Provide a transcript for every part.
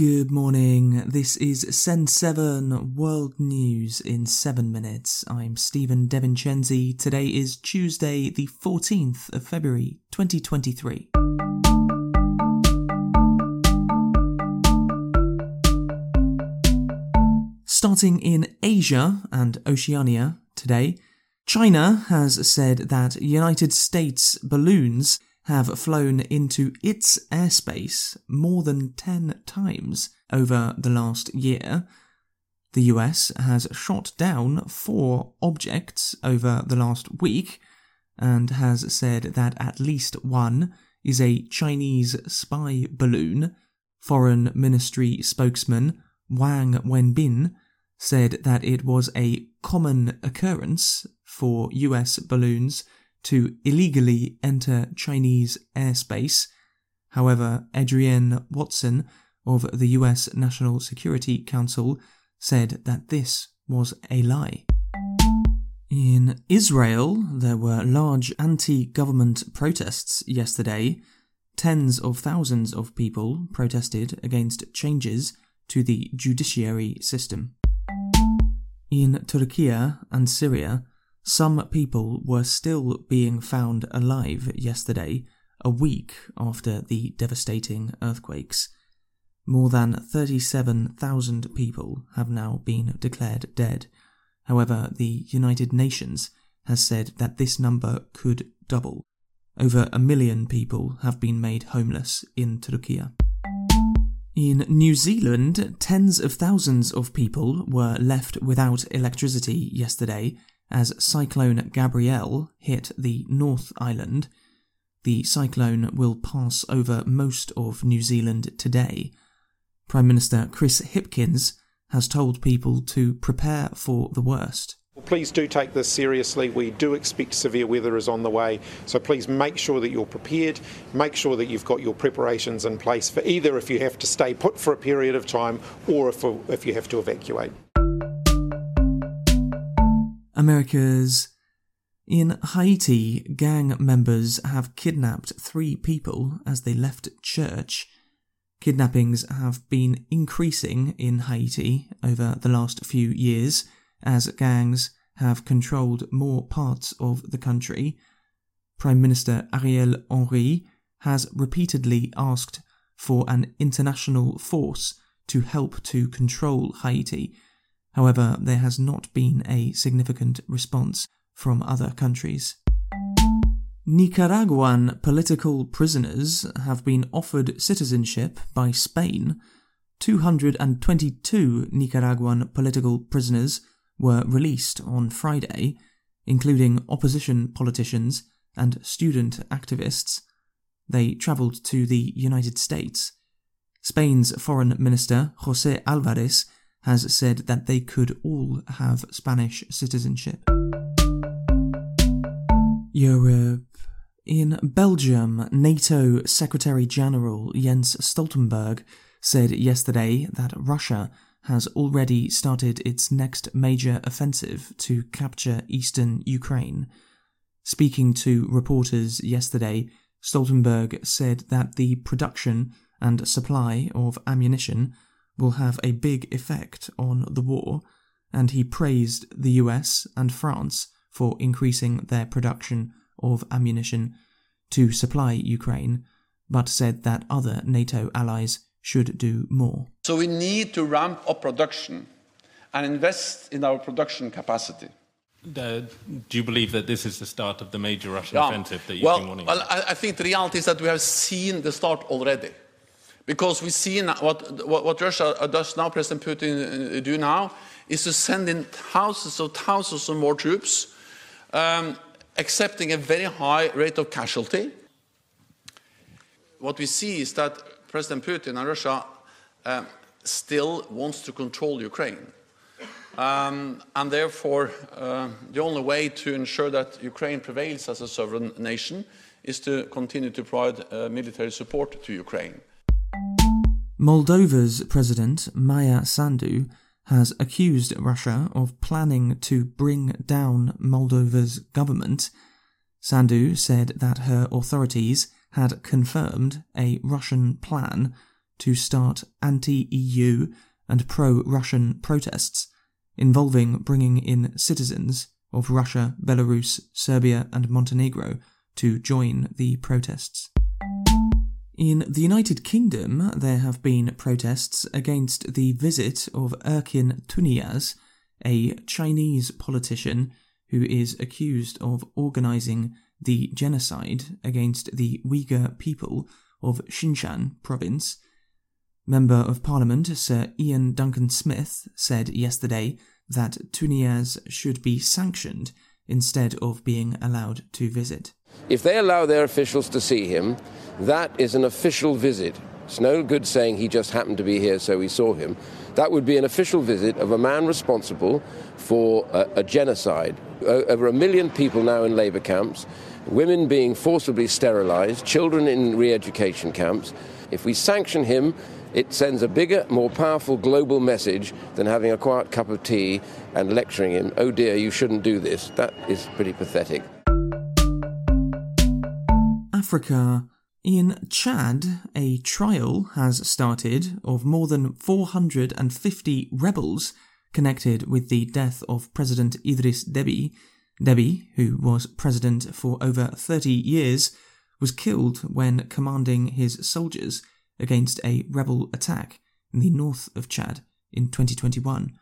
Good morning. This is Send 7 World News in 7 minutes. I'm Stephen Devincenzi. Today is Tuesday, the 14th of February, 2023. Starting in Asia and Oceania today, China has said that United States balloons have flown into its airspace more than 10 times over the last year. The US has shot down four objects over the last week and has said that at least one is a Chinese spy balloon. Foreign Ministry spokesman Wang Wenbin said that it was a common occurrence for US balloons to illegally enter Chinese airspace. However, Adrienne Watson of the US National Security Council said that this was a lie. In Israel, there were large anti government protests yesterday. Tens of thousands of people protested against changes to the judiciary system. In Turkey and Syria, some people were still being found alive yesterday, a week after the devastating earthquakes. More than 37,000 people have now been declared dead. However, the United Nations has said that this number could double. Over a million people have been made homeless in Turkey. In New Zealand, tens of thousands of people were left without electricity yesterday as Cyclone Gabrielle hit the North Island. The cyclone will pass over most of New Zealand today. Prime Minister Chris Hipkins has told people to prepare for the worst. Please do take this seriously. We do expect severe weather is on the way, so please make sure that you're prepared. Make sure that you've got your preparations in place for either if you have to stay put for a period of time or if, if you have to evacuate. America's. In Haiti, gang members have kidnapped three people as they left church. Kidnappings have been increasing in Haiti over the last few years as gangs have controlled more parts of the country. Prime Minister Ariel Henry has repeatedly asked for an international force to help to control Haiti. However, there has not been a significant response from other countries. Nicaraguan political prisoners have been offered citizenship by Spain. 222 Nicaraguan political prisoners were released on Friday, including opposition politicians and student activists. They travelled to the United States. Spain's Foreign Minister Jose Albares has said that they could all have Spanish citizenship. Europe. In Belgium, NATO Secretary General Jens Stoltenberg said yesterday that Russia has already started its next major offensive to capture eastern Ukraine. Speaking to reporters yesterday, Stoltenberg said that the production and supply of ammunition will have a big effect on the war, and he praised the US and France for increasing their production of ammunition to supply Ukraine, but said that other NATO allies should do more. So we need to ramp up production and invest in our production capacity. Uh, do you believe that this is the start of the major Russian yeah. offensive that you've well, been wanting? Well, I, I think the reality is that we have seen the start already. Because we see what, what, Russia does now, President Putin uh, do now, is to send in thousands of thousands of more troops, um, accepting a very high rate of casualty. What we see is that President Putin and Russia uh, still wants to control Ukraine. Um, and therefore, uh, the only way to ensure that Ukraine prevails as a sovereign nation is to continue to provide uh, military support to Ukraine. Moldova's president, Maia Sandu, has accused Russia of planning to bring down Moldova's government. Sandu said that her authorities had confirmed a Russian plan to start anti EU and pro Russian protests involving bringing in citizens of Russia, Belarus, Serbia, and Montenegro to join the protests. In the United Kingdom, there have been protests against the visit of Erkin Tuniyaz, a Chinese politician who is accused of organising the genocide against the Uyghur people of Xinjiang province. Member of Parliament Sir Ian Duncan Smith said yesterday that Tuniyaz should be sanctioned instead of being allowed to visit. If they allow their officials to see him, that is an official visit. It's no good saying he just happened to be here, so we saw him. That would be an official visit of a man responsible for a, a genocide. Over a million people now in labor camps, women being forcibly sterilized, children in re education camps. If we sanction him, it sends a bigger, more powerful global message than having a quiet cup of tea and lecturing him, oh dear, you shouldn't do this. That is pretty pathetic. Africa. In Chad, a trial has started of more than 450 rebels connected with the death of President Idris Deby. Deby, who was president for over 30 years, was killed when commanding his soldiers against a rebel attack in the north of Chad in 2021.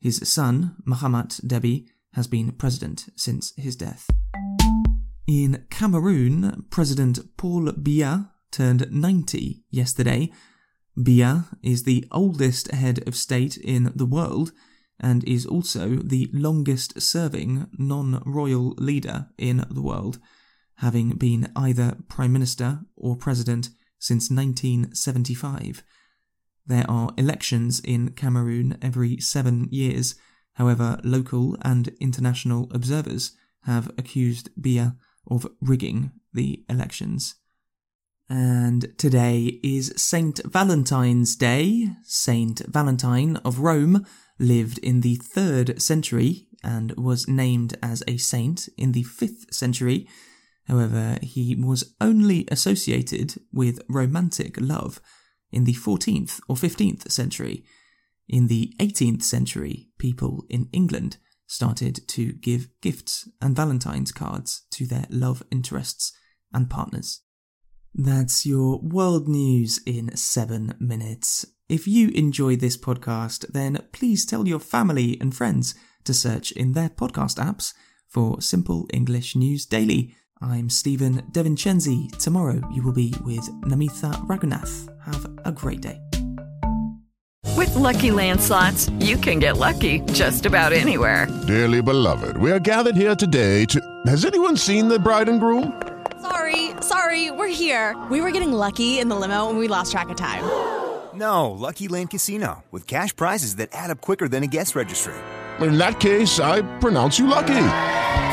His son, Mahamat Deby, has been president since his death. In Cameroon, President Paul Biya turned 90 yesterday. Biya is the oldest head of state in the world and is also the longest serving non royal leader in the world, having been either Prime Minister or President since 1975. There are elections in Cameroon every seven years, however, local and international observers have accused Biya of rigging the elections. And today is Saint Valentine's Day. Saint Valentine of Rome lived in the 3rd century and was named as a saint in the 5th century. However, he was only associated with romantic love in the 14th or 15th century. In the 18th century, people in England started to give gifts and Valentine's cards to their love interests and partners. That's your world news in seven minutes. If you enjoy this podcast, then please tell your family and friends to search in their podcast apps for Simple English News Daily. I'm Stephen DeVincenzi. Tomorrow you will be with Namitha Raghunath. Have a great day. With Lucky Land Slots, you can get lucky just about anywhere. Dearly beloved, we are gathered here today to. Has anyone seen the bride and groom? Sorry, sorry, we're here. We were getting lucky in the limo and we lost track of time. No, Lucky Land Casino, with cash prizes that add up quicker than a guest registry. In that case, I pronounce you lucky.